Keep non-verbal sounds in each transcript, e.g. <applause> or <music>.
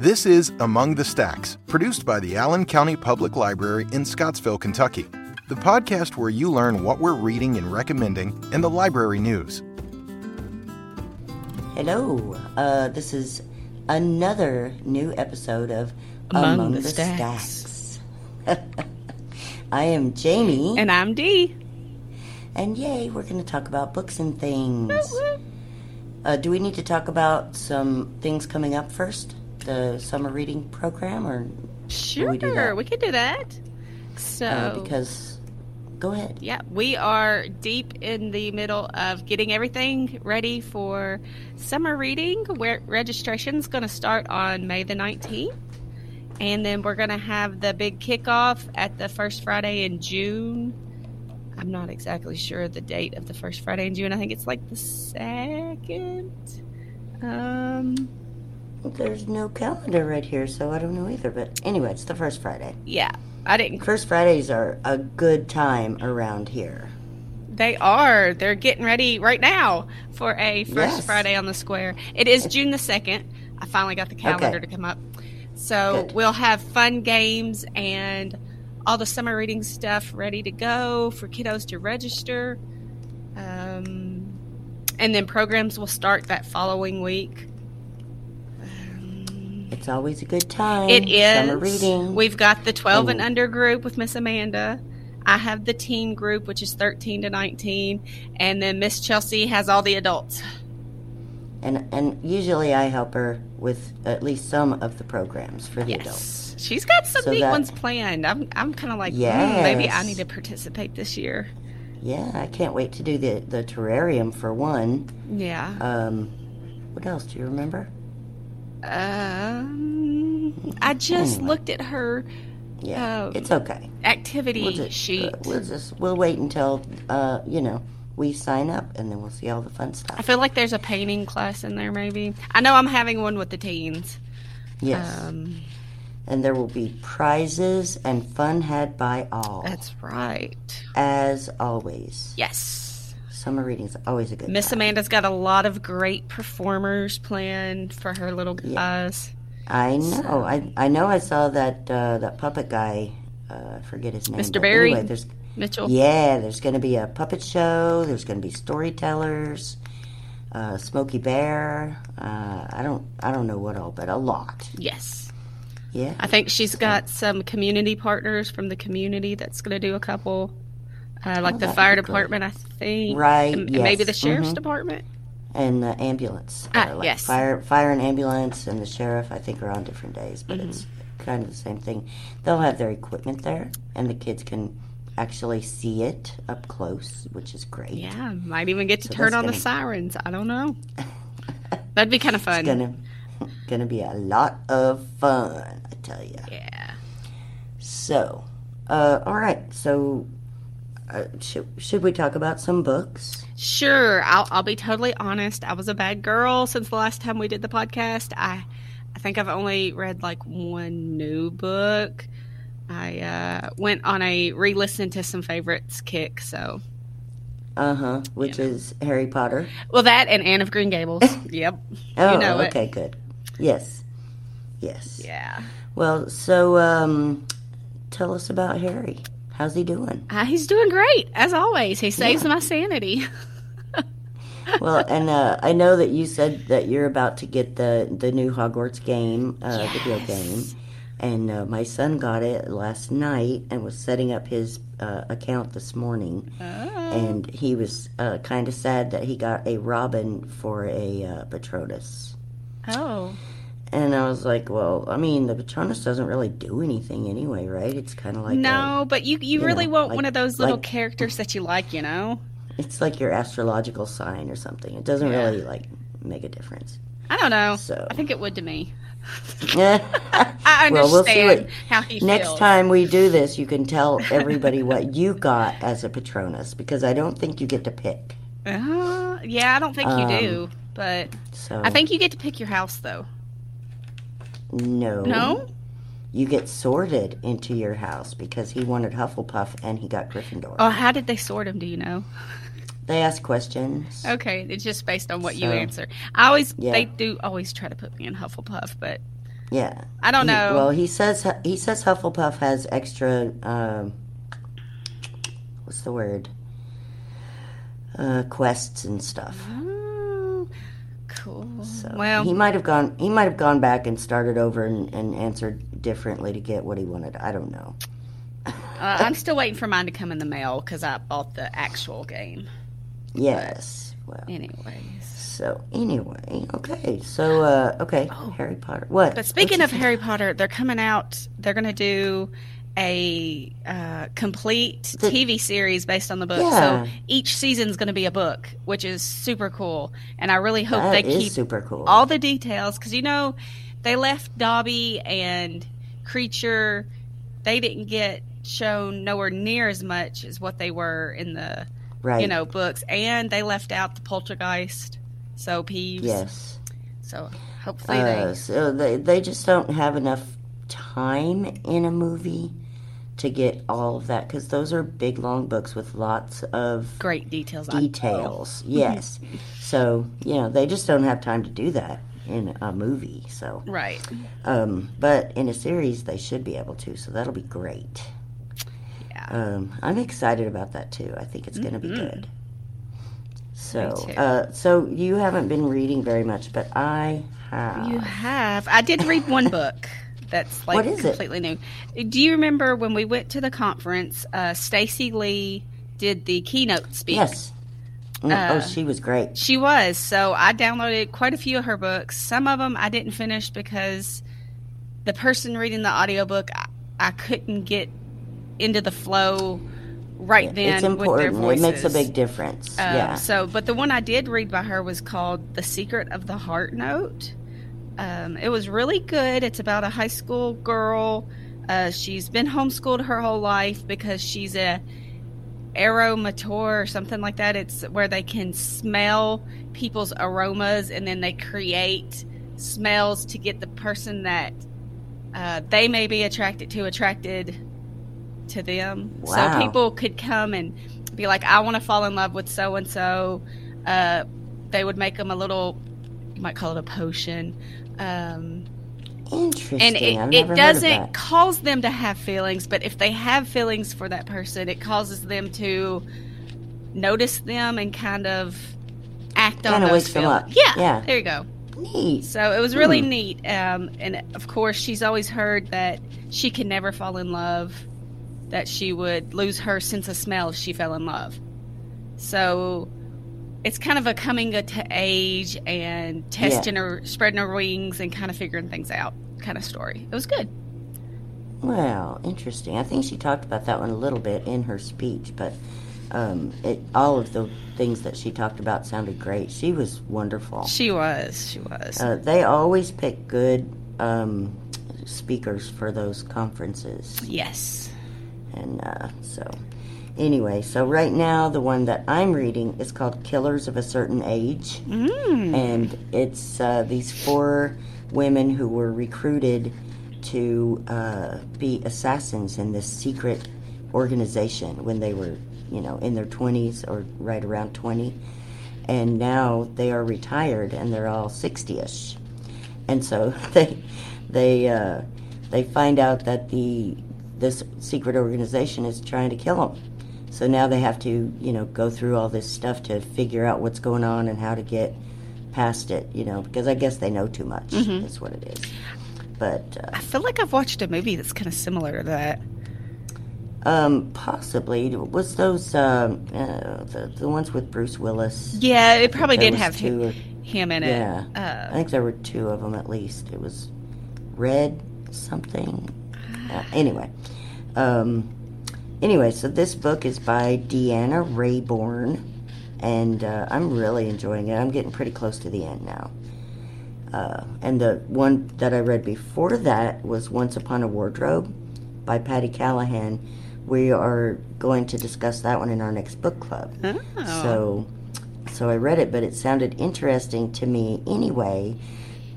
This is Among the Stacks, produced by the Allen County Public Library in Scottsville, Kentucky, the podcast where you learn what we're reading and recommending in the library news. Hello, uh, this is another new episode of Among, the, Stacks. Stacks. <laughs> I am Jamie, And I'm Dee. and yay, we're going to talk about books and things. Uh, do we need to talk about some things coming up first? The summer reading program, or Sure, we do that? we could do that. So, uh, because go ahead. yeah, we are deep in the middle of getting everything ready for summer reading. Where registration's going to start on May the 19th. And then we're going to have the big kickoff at the first Friday in June. I'm not exactly sure the date of the first Friday in June. I think it's like the second. Um, There's no calendar right here, so I don't know either. But anyway, it's the first Friday. yeah, I didn't First Fridays are a good time around here. They are. They're getting ready right now for a first Yes. Friday on the square. It is June the 2nd. I finally got the calendar Okay. to come up. So Good. we'll have fun games and all the summer reading stuff ready to go for kiddos to register. Um, and then programs will start that following week. It's always a good time. it is. Summer reading. We've got the 12 and Oh. under group with Miss Amanda. I have the teen group, which is 13 to 19. And then Miss Chelsea has all the adults. and and usually I help her with at least some of the programs for the adults. Yes. She's got some So neat that- ones planned. I'm, I'm kind of like, "Hmm, maybe I need to participate this year. Yeah, I can't wait to do the the terrarium for one. Yeah. Um, what else do you remember? Um, I just Anyway. looked at her Yeah, Um, it's okay. activity We'll just, sheet. uh, we'll just we'll wait until uh you know we sign up and then we'll see all the fun stuff. I feel like there's a painting class in there, maybe. I know I'm having one with the teens. Yes, Um, and there will be prizes and fun had by all, that's right. as always. Yes. Summer reading's is always a good. Miss time. Amanda's got a lot of great performers planned for her little guys. I know. I I know. I saw that uh, that puppet guy. Uh, forget his name. Mr. Barry? Anyway, there's Mitchell. yeah. There's going to be a puppet show. There's going to be storytellers. Uh, Smokey Bear. Uh, I don't. I don't know what all, but a lot. Yes. Yeah. I think she's got some community partners from the community that's going to do a couple. Uh, like Oh, the fire be good. department, I think. Right, And and maybe the yes, sheriff's mhm. department. And the ambulance. Ah, uh, like yes. Fire, fire and ambulance, and the sheriff. I think are on different days, but Mm-hmm. it's kind of the same thing. They'll have their equipment there, and the kids can actually see it up close, which is great. Yeah, might even get to So turn on the gonna- sirens. I don't know. <laughs> That'd be kind of fun. It's gonna gonna be a lot of fun i tell you Yeah. so uh all right so uh, should, should we talk about some books Sure, I'll, I'll be totally honest. I was a bad girl since the last time we did the podcast. I I think I've only read like one new book. I uh, went on a re-listen to some favorites kick. So, uh-huh which is harry potter well, that and Anne of Green Gables. <laughs> yep. oh know it. okay good yes yes Yeah. well so um tell us about harry how's he doing? Uh, he's doing great as always. He saves my sanity. <laughs> well and uh i know that you said that you're about to get the the new hogwarts game uh video game. And uh, my son got it last night and was setting up his uh, account this morning. And he was uh, kind of sad that he got a robin for a uh, patronus. Oh. And i was like well i mean the patronus doesn't really do anything anyway right it's kind of like a- no, but you you, you really know, want like- one of those little like- characters that you like, you know? it's like your astrological sign or something it doesn't Yeah. really like make a difference I don't know. So- I think it would to me. <laughs> I understand Well, we'll see what- how he Next feels. time we do this, you can tell everybody what you got as a Patronus because I don't think you get to pick. Uh, yeah, I don't think you Um, do, but So I think you get to pick your house though. No, No? you get sorted into your house because he wanted Hufflepuff and he got Gryffindor. Oh, how did they sort him? Do you know? <laughs> They ask questions. Okay, it's just based on what you answer. I always yeah. they do always try to put me in Hufflepuff, but Yeah. I don't He- know. well, he says he says Hufflepuff has extra. Um, what's the word? Uh, quests and stuff. Oh, cool. So well, he might have gone. He might have gone back and started over and, and answered differently to get what he wanted. I don't know. <laughs> uh, I'm still waiting for mine to come in the mail because I bought the actual game. Yes. Well. Anyways. So anyway, okay. So uh, okay, Harry Potter. What? Oh. But speaking of Harry Potter, they're coming out. They're going to do a uh, complete TV series based on the book. Yeah. So each season's going to be a book, which is super cool. And I really hope that they keep super cool. all the details because you know they left Dobby and Kreacher. They didn't get shown nowhere near as much as what they were in the right. you know books, and they left out the poltergeist. So Peeves. Yes. So hopefully Uh, they. so they they just don't have enough time in a movie to get all of that because those are big long books with lots of Great details. on details. Yes. so you know they just don't have time to do that in a movie. So, Right. um, but in a series they should be able to. So that'll be great. Yeah. Um, I'm excited about that too. I think it's going to be good. So, uh, so you haven't been reading very much, but I have. You have. I did read one <laughs> book that's like What is it? completely new. Do you remember when we went to the conference? Uh, Stacey Lee did the keynote speech. Yes. Mm, Uh, oh, she was great. She was. So I downloaded quite a few of her books. Some of them I didn't finish because the person reading the audiobook, I, I couldn't get into the flow right then it's with their important. It makes a big difference. Um, yeah. So, but the one I did read by her was called "The Secret of the Heart Note." Um, it was really good. It's about a high school girl. Uh, she's been homeschooled her whole life because she's a aromateur or something like that. It's where they can smell people's aromas and then they create smells to get the person that uh, they may be attracted to attracted to them. Wow. So people could come and be like, I want to fall in love with so and so. They would make them a little, you might call it a potion. Um, Interesting. and it, it of doesn't cause them to have feelings, but if they have feelings for that person, it causes them to notice them and kind of act on Kinda those feelings. up. Yeah, Yeah. there you go. Neat. So it was really neat. Um, and of course, she's always heard that she can never fall in love, that she would lose her sense of smell if she fell in love. So it's kind of a coming to age and testing her, spreading her wings, and kind of figuring things out kind of story. It was good. Well, interesting. I think she talked about that one a little bit in her speech, but um, it, all of the things that she talked about sounded great. She was wonderful. She was. She was. Uh, they always pick good um, speakers for those conferences. yes. And uh, so, anyway, so right now the one that I'm reading is called Killers of a Certain Age. Mm. And it's uh, these four women who were recruited to uh, be assassins in this secret organization when they were, you know, in their 20s or right around 20. And now they are retired and they're all 60ish. And so <laughs> they they uh, they find out that the this secret organization is trying to kill them. So now they have to, you know, go through all this stuff to figure out what's going on and how to get past it, you know, because I guess they know too much. That's what it is. But uh, I feel like I've watched a movie that's kind of similar to that. um, possibly was those um, uh, the the ones with Bruce Willis. Yeah, it probably did have two him, or- him in it. Yeah, I Uh, think there were two of them at least. It was red something. Uh, anyway, um, anyway, so this book is by Deanna Raybourn, and uh, I'm really enjoying it. I'm getting pretty close to the end now. Uh, and the one that I read before that was Once Upon a Wardrobe by Patti Callahan. We are going to discuss that one in our next book club. Oh. So, so I read it, but it sounded interesting to me anyway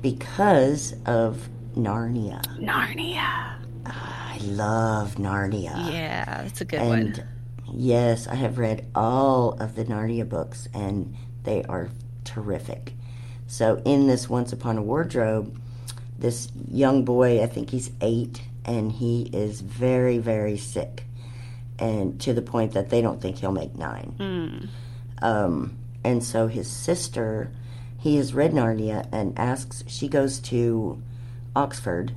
because of Narnia. Narnia. I love Narnia. Yeah, that's a good And one. yes, I have read all of the Narnia books, and they are terrific. So, in this Once Upon a Wardrobe, this young boy, I think he's eight, and he is very, very sick, and to the point that they don't think he'll make nine. Um, and so his sister, he has read Narnia and asks, she goes to Oxford,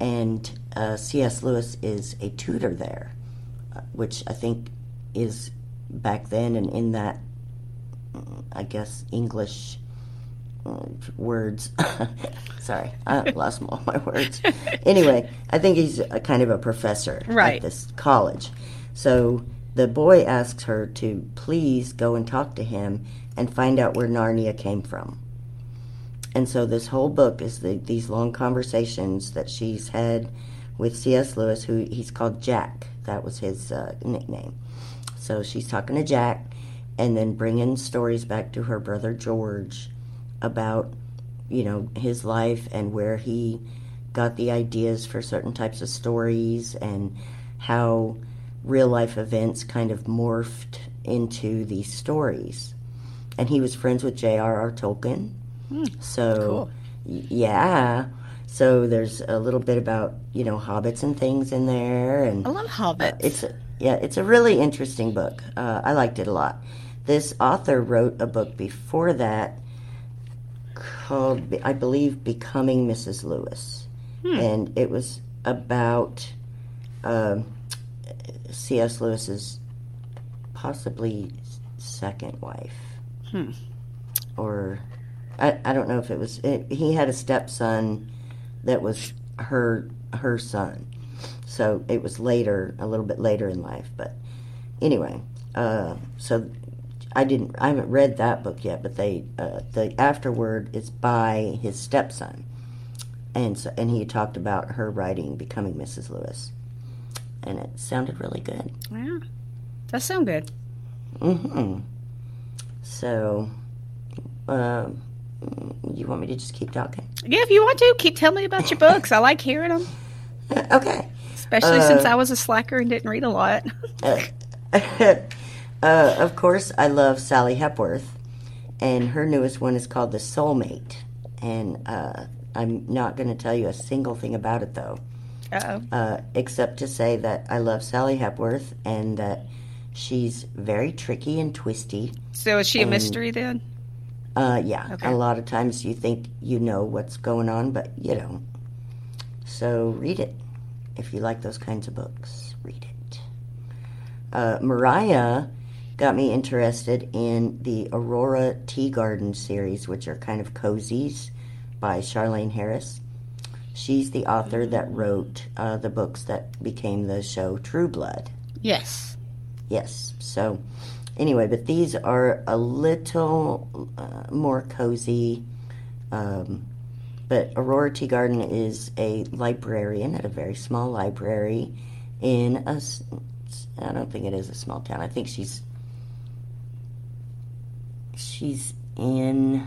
and uh, C.S. Lewis is a tutor there, uh, which I think is back then and in that, mm, I guess, English uh, words. <laughs> Sorry, I <laughs> lost all my words. Anyway, I think he's a kind of a professor Right. at this college. So the boy asks her to please go and talk to him and find out where Narnia came from. And so this whole book is the, these long conversations that she's had with C.S. Lewis, who he's called Jack. That was his uh, nickname. So she's talking to Jack and then bringing stories back to her brother George about, you know, his life and where he got the ideas for certain types of stories and how real life events kind of morphed into these stories. And he was friends with J.R.R. Tolkien. So, Cool. yeah. So there's a little bit about, you know, hobbits and things in there. And I love hobbits. it's a, yeah, it's a really interesting book. Uh, I liked it a lot. This author wrote a book before that called, I believe, Becoming Mrs. Lewis, and it was about um, C.S. Lewis's possibly second wife, or I, I don't know if it was. It, he had a stepson that was her her son. So it was later, a little bit later in life. But anyway, uh, so I didn't, I haven't read that book yet. But they, uh, the afterword is by his stepson, and so and he talked about her writing, becoming Mrs. Lewis, and it sounded really good. yeah. That sound good. Mm-hmm. So, um, you want me to just keep talking? Yeah, if you want to, keep telling me about your books. I like hearing them, <laughs> Okay. especially since I was a slacker and didn't read a lot. <laughs> <laughs> uh, of course, I love Sally Hepworth, and her newest one is called The Soulmate. And uh, I'm not going to tell you a single thing about it, though, Uh-oh. uh, except to say that I love Sally Hepworth and that she's very tricky and twisty. So is she a mystery then? Uh, yeah, Okay. a lot of times you think you know what's going on, but you don't. So read it. If you like those kinds of books, read it. Uh, Mariah got me interested in the Aurora Teagarden series, which are kind of cozies by Charlaine Harris. She's the author that wrote uh, the books that became the show True Blood. Yes. Yes. So, anyway, but these are a little uh, more cozy. Um, but Aurora Teagarden is a librarian at a very small library in a. I don't think it is a small town. I think she's. She's in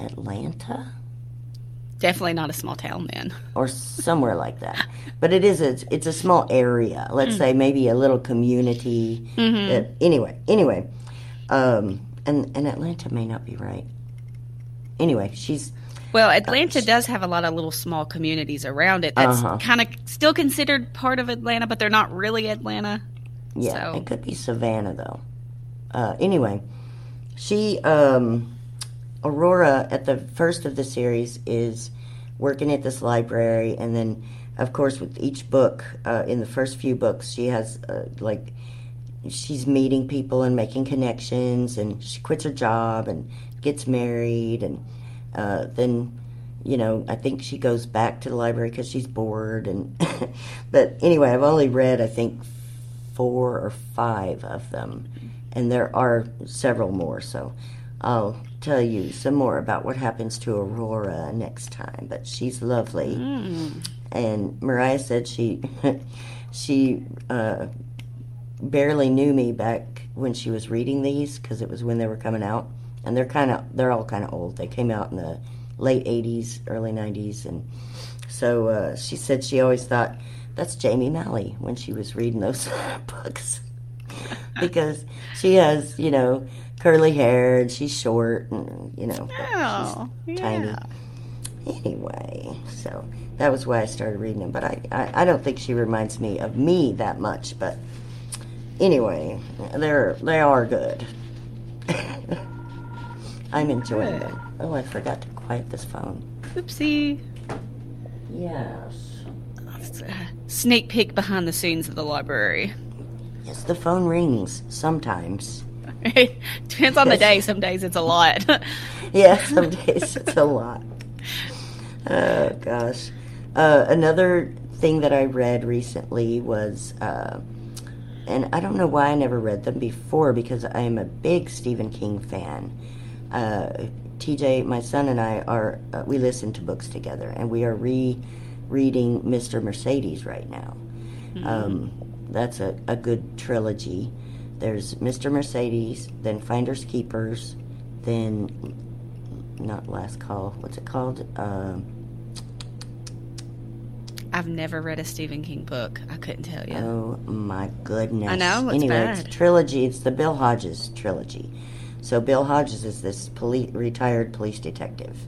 Atlanta Definitely not a small town then. or somewhere like that. But it is a it's a small area. Let's say maybe a little community. Uh, anyway, anyway, um, and and Atlanta may not be right. Anyway, she's Well, Atlanta does have a lot of little small communities around it that's Uh-huh. kind of still considered part of Atlanta, but they're not really Atlanta. yeah. So- It could be Savannah though. Uh, anyway, she um, Aurora at the first of the series is working at this library, and then of course with each book uh, in the first few books she has uh, like she's meeting people and making connections, and she quits her job and gets married, and uh, then you know I think she goes back to the library because she's bored, and <laughs> but anyway I've only read I think four or five of them, and there are several more. So I'll tell you some more about what happens to Aurora next time. But she's lovely, and Mariah said she <laughs> she uh, barely knew me back when she was reading these because it was when they were coming out, and they're kind of they're all kind of old. They came out in the late '80s, early '90s, and so uh, she said she always thought that's Jamie Malley when she was reading those <laughs> books <laughs> because she has you know curly hair and she's short and you know Oh, she's tiny. anyway, so that was why I started reading them. But I, I, I don't think she reminds me of me that much. But anyway, they're they are good. <laughs> I'm enjoying Good. them. Oh, I forgot to quiet this phone. Oopsie. Yes. Sneak peek behind the scenes of the library. Yes, the phone rings sometimes. Depends on the day. Some days it's a lot. <laughs> Yeah, some days it's a lot. Oh gosh. Uh, another thing that I read recently was, uh, and I don't know why I never read them before because I am a big Stephen King fan. Uh, TJ, my son and I are uh, we listen to books together, and we are re-reading Mr. Mercedes right now. Um, that's a, a good trilogy. There's Mr. Mercedes, then Finders Keepers, then not Last Call. What's it called? Um I've never read a Stephen King book. I couldn't tell you. Oh my goodness! I know, it's anyway, it's a trilogy. It's the Bill Hodges trilogy. So Bill Hodges is this poli- retired police detective,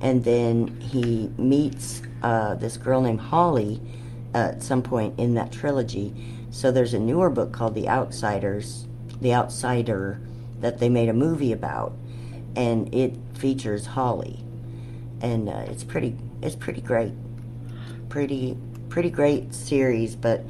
and then he meets uh, this girl named Holly uh, at some point in that trilogy. So there's a newer book called The Outsiders, The Outsider, that they made a movie about, and it features Holly, and uh, it's pretty. It's pretty great pretty pretty great series but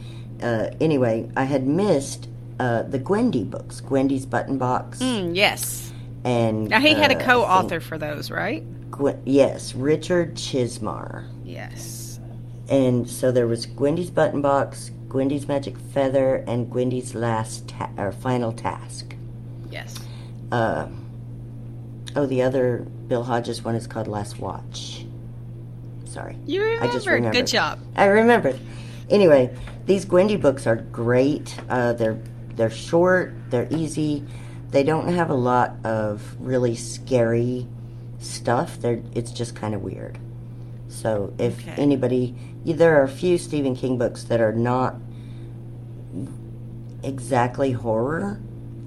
uh, anyway i had missed uh, the gwendy books gwendy's button box Mm, yes. and Now he had a co-author think for those, right? Gwen- yes richard chizmar Yes. and so there was gwendy's button box gwendy's magic feather and gwendy's last ta- or final task Yes. uh, oh the other bill hodges one is called last watch sorry You I remember. just Good job. I remembered. Anyway, these Gwendy books are great. Uh, they're they're short. They're easy. They don't have a lot of really scary stuff. They're it's just kind of weird. So if Okay. anybody, there are a few Stephen King books that are not exactly horror.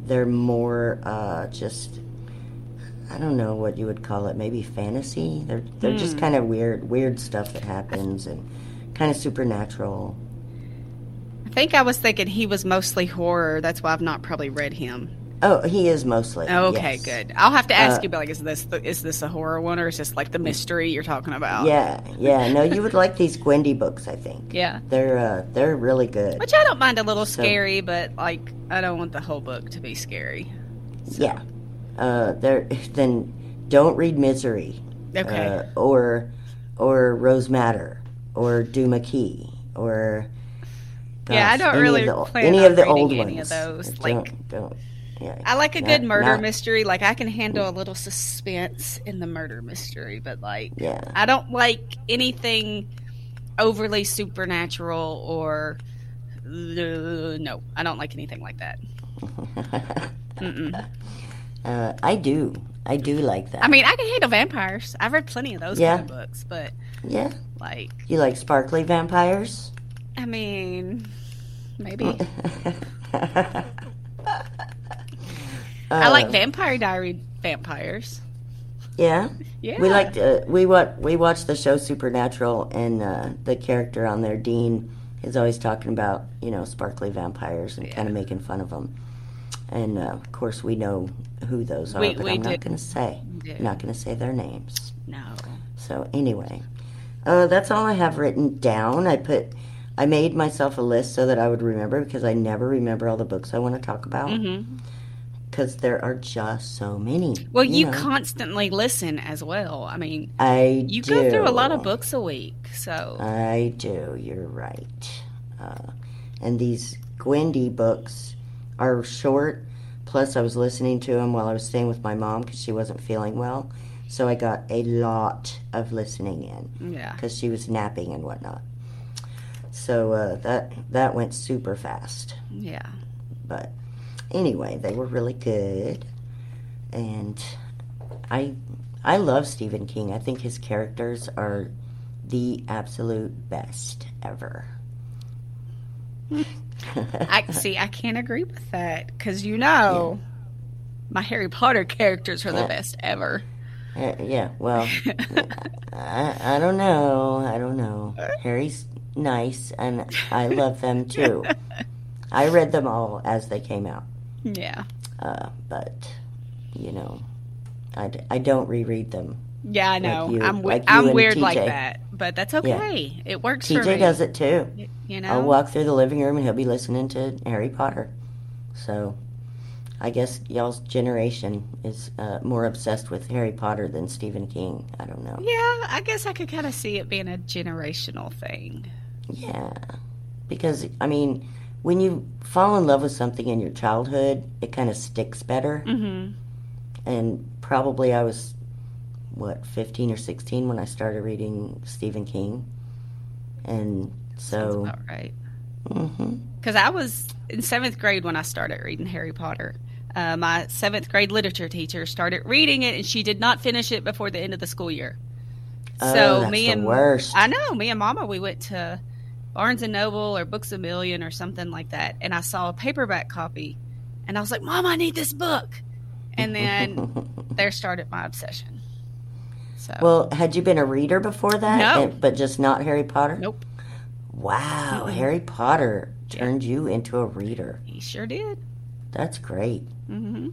They're more uh, just I don't know what you would call it. Maybe fantasy. They're they're just kind of weird weird stuff that happens and kind of supernatural. I think I was thinking he was mostly horror. That's why I've not probably read him. Oh, he is mostly. Oh, okay, yes. good. I'll have to ask Uh, you, but like, is this the, is this a horror one or is this like the mystery you're talking about? Yeah, yeah. No, you would like these <laughs> Gwendy books. I think. Yeah. They're uh, they're really good. Which I don't mind a little So- scary, but like I don't want the whole book to be scary. Yeah. Uh, they're <laughs> then don't read Misery. Okay. Uh, or or Rose Madder or Duma Key or. Yeah, I don't any really of the, plan any on of the reading old any ones. of those, Don't, like- don't. Yeah. I like a Not- good murder not- mystery. Like I can handle a little suspense in the murder mystery, but like Yeah. I don't like anything overly supernatural or uh, no, I don't like anything like that. <laughs> Uh, I do. I do like that. I mean, I can handle vampires. I've read plenty of those Yeah. kind of books, but yeah. like, You like sparkly vampires? I mean, maybe <laughs> <laughs> I like Uh, Vampire Diary vampires. Yeah. <laughs> Yeah, We liked uh, we what we watched the show Supernatural, and uh, the character on there, Dean, is always talking about you know sparkly vampires and kind of making fun of them. And uh, of course, we know who those are, We- but we I'm do. not going to say. do. Not going to say their names. no. So anyway, uh, that's all I have written down. I put, I made myself a list so that I would remember because I never remember all the books I want to talk about hmm because there are just so many. Well, you, know. constantly listen as well. I mean, I you do. go through a lot of books a week, so I do. You're right. Uh, and these Gwendy books are short. Plus, I was listening to them while I was staying with my mom because she wasn't feeling well. So I got a lot of listening in yeah. because she was napping and whatnot. So uh, that that went super fast. Yeah. But anyway, they were really good, and I I love Stephen King. I think his characters are the absolute best ever. I see. I can't agree with that because you know, my Harry Potter characters are the Yeah. best ever. Uh, yeah, well, <laughs> I, I don't know. I don't know. Harry's nice, and I love them too. <laughs> I read them all as they came out, Yeah. uh, but you know, I, I don't reread them. Yeah, I know. you- I'm like I'm weird like that, but that's okay. It works for TJ me. does it too. You know. I'll walk through the living room and he'll be listening to Harry Potter. So, I guess y'all's generation is uh, more obsessed with Harry Potter than Stephen King. I don't know. Yeah, I guess I could kind of see it being a generational thing. Yeah. Because, I mean, when you fall in love with something in your childhood, it kind of sticks better. Mm-hmm. And probably I was, what, 15 or 16 when I started reading Stephen King. And so, About right. Mm-hmm. Because I was in seventh grade when I started reading Harry Potter. Uh, my seventh grade literature teacher started reading it, and she did not finish it before the end of the school year. Oh, so that's me the and worst. I know me and Mama we went to Barnes and Noble or Books a Million or something like that, and I saw a paperback copy, and I was like, "Mom, I need this book," and then <laughs> there started my obsession. So Well, had you been a reader before that? No. But just not Harry Potter? nope, Wow. Harry Potter turned you into a reader. he sure did. That's great. hmm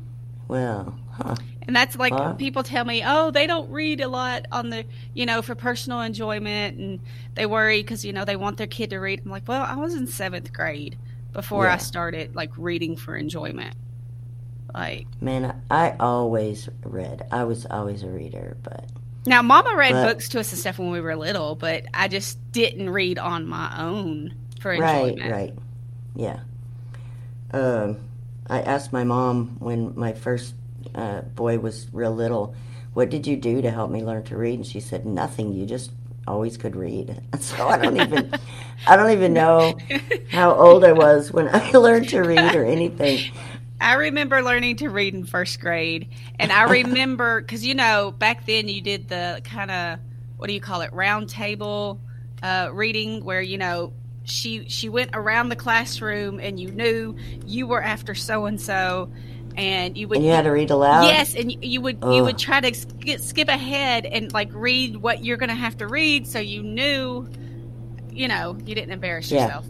Well, huh. And that's like Wow. people tell me, oh, they don't read a lot on the, you know, for personal enjoyment, and they worry because you know they want their kid to read. I'm like, well, I was in seventh grade before Yeah. I started like reading for enjoyment. Like Man, I always read. I was always a reader, but now, Mama read But- books to us and stuff when we were little, but I just didn't read on my own for right, enjoyment. right, yeah. Um, I asked my mom when my first uh, boy was real little, "What did you do to help me learn to read?" And she said, "Nothing. You just always could read." <laughs> So I don't <laughs> even, I don't even know how old I was when I <laughs> learned to read or anything. I remember learning to read in first grade, and I remember because you know back then you did the kind of what do you call it round table uh, reading where you know she she went around the classroom and you knew you were after so and so, and you would And you had to read aloud. yes, and you, you would you would try to skip, skip ahead and like read what you're going to have to read so you knew, you know, you didn't embarrass Yeah. yourself.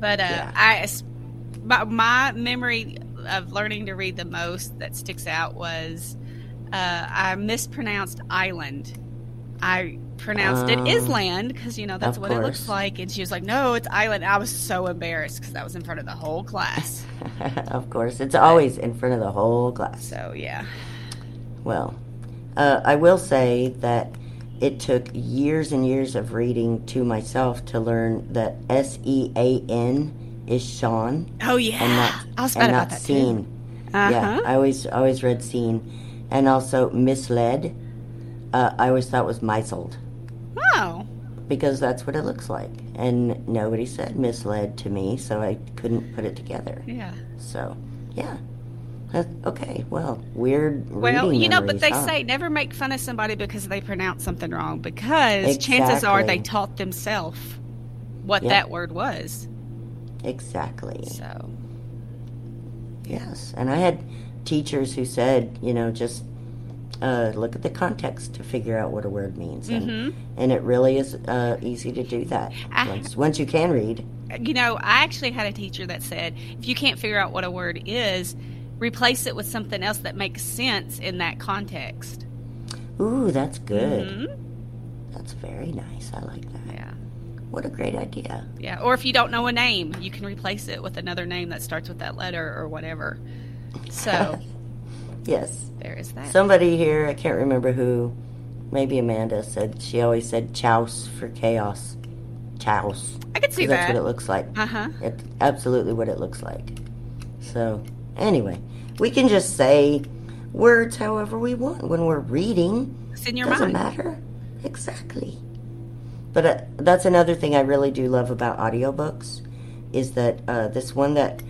But uh, Yeah. I my, my memory of learning to read the most that sticks out was uh, I mispronounced island. I pronounced it Oh. island because you know that's what it looks like, and she was like, "No, it's island." I was so embarrassed because I was in front of the whole class. <laughs> of course, it's always in front of the whole class. So yeah, Well, uh, I will say that it took years and years of reading to myself to learn that S E A N is Sean oh yeah, and not I was and not that seen. Uh-huh. Yeah, I always always read seen, and also misled. Uh, I always thought was misled Oh, because that's what it looks like, and nobody said misled to me, so I couldn't put it together. yeah. So, yeah. That- okay, well, weird Well, you know, but they huh? say never make fun of somebody because they pronounce something wrong because chances are they taught themselves what Yeah. that word was. Exactly. So, Yes, and I had teachers who said, you know, just uh, look at the context to figure out what a word means, and, Mhm. and it really is uh, easy to do that I- once once you can read. you know, I actually had a teacher that said if you can't figure out what a word is, replace it with something else that makes sense in that context. Ooh, that's good. Mhm. That's very nice. I like that. Yeah. What a great idea. Yeah. Or if you don't know a name, you can replace it with another name that starts with that letter or whatever. So, <laughs> Yes. there is that. Somebody here, I can't remember who, maybe Amanda said she always said chouse for chaos. Chouse. I could see 'Cause that's what it looks like. Uh huh. It's absolutely what it looks like. So, anyway, we can just say words however we want when we're reading. It's in your Doesn't mind. matter. Exactly. But uh, that's another thing I really do love about audiobooks is that uh, this one that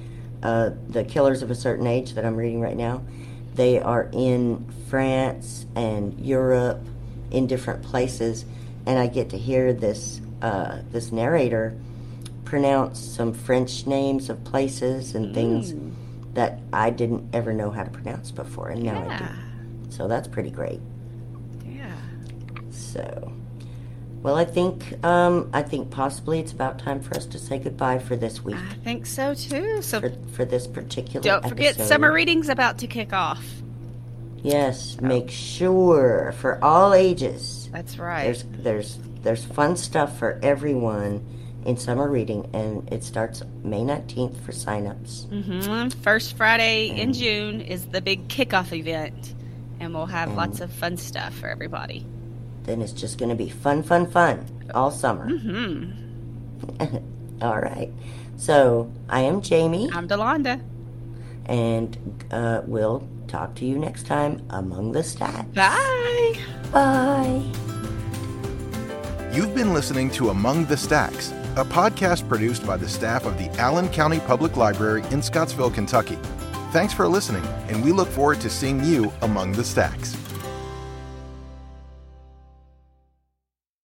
uh, the Killers of a Certain Age that I'm reading right now, they are in France and Europe, in different places, and I get to hear this uh, this narrator pronounce some French names of places and things Mm. that I didn't ever know how to pronounce before, and now I do. So that's pretty great. Yeah. So, well, I think um, I think possibly it's about time for us to say goodbye for this week I think so too. So for, for this particular. Week. Don't forget, episode. summer reading's about to kick off. Yes, make sure for all ages. That's right. There's there's there's fun stuff for everyone in summer reading, and it starts May nineteenth for signups. Mm-hmm. First Friday in June is the big kickoff event, and we'll have lots of fun stuff for everybody. Then it's just going to be fun, fun, fun all summer. hmm <laughs> all right. So I am Jamie, I'm Delonda. and uh, we'll talk to you next time among the stacks. Bye. Bye. You've been listening to Among the Stacks, a podcast produced by the staff of the Allen County Public Library in Scottsville, Kentucky. Thanks for listening, and we look forward to seeing you among the stacks.